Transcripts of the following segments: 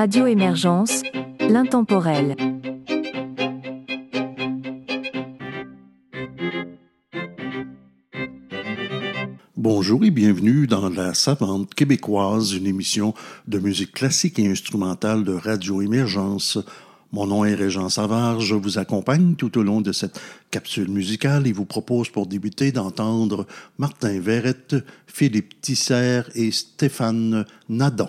Radio Émergence, l'intemporel. Bonjour et bienvenue dans La Savante québécoise, une émission de musique classique et instrumentale de Radio Émergence. Mon nom est Régent Savard, je vous accompagne tout au long de cette capsule musicale et vous propose pour débuter d'entendre Martin Verrette, Philippe Tisser et Stéphane Nadon.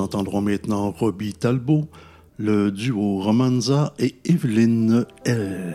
Entendrons maintenant Robbie Talbot, le duo Romanza et Evelyne L.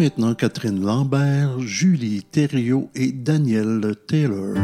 maintenant Catherine Lambert, Julie Thériault et Daniel Taylor.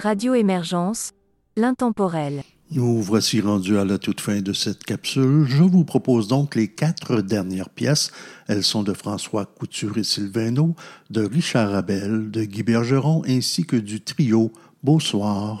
Radio Émergence, l'intemporel. Nous voici rendus à la toute fin de cette capsule. Je vous propose donc les quatre dernières pièces. Elles sont de François Couture et Sylvaino, de Richard Abel, de Guy Bergeron ainsi que du trio Beau Soir.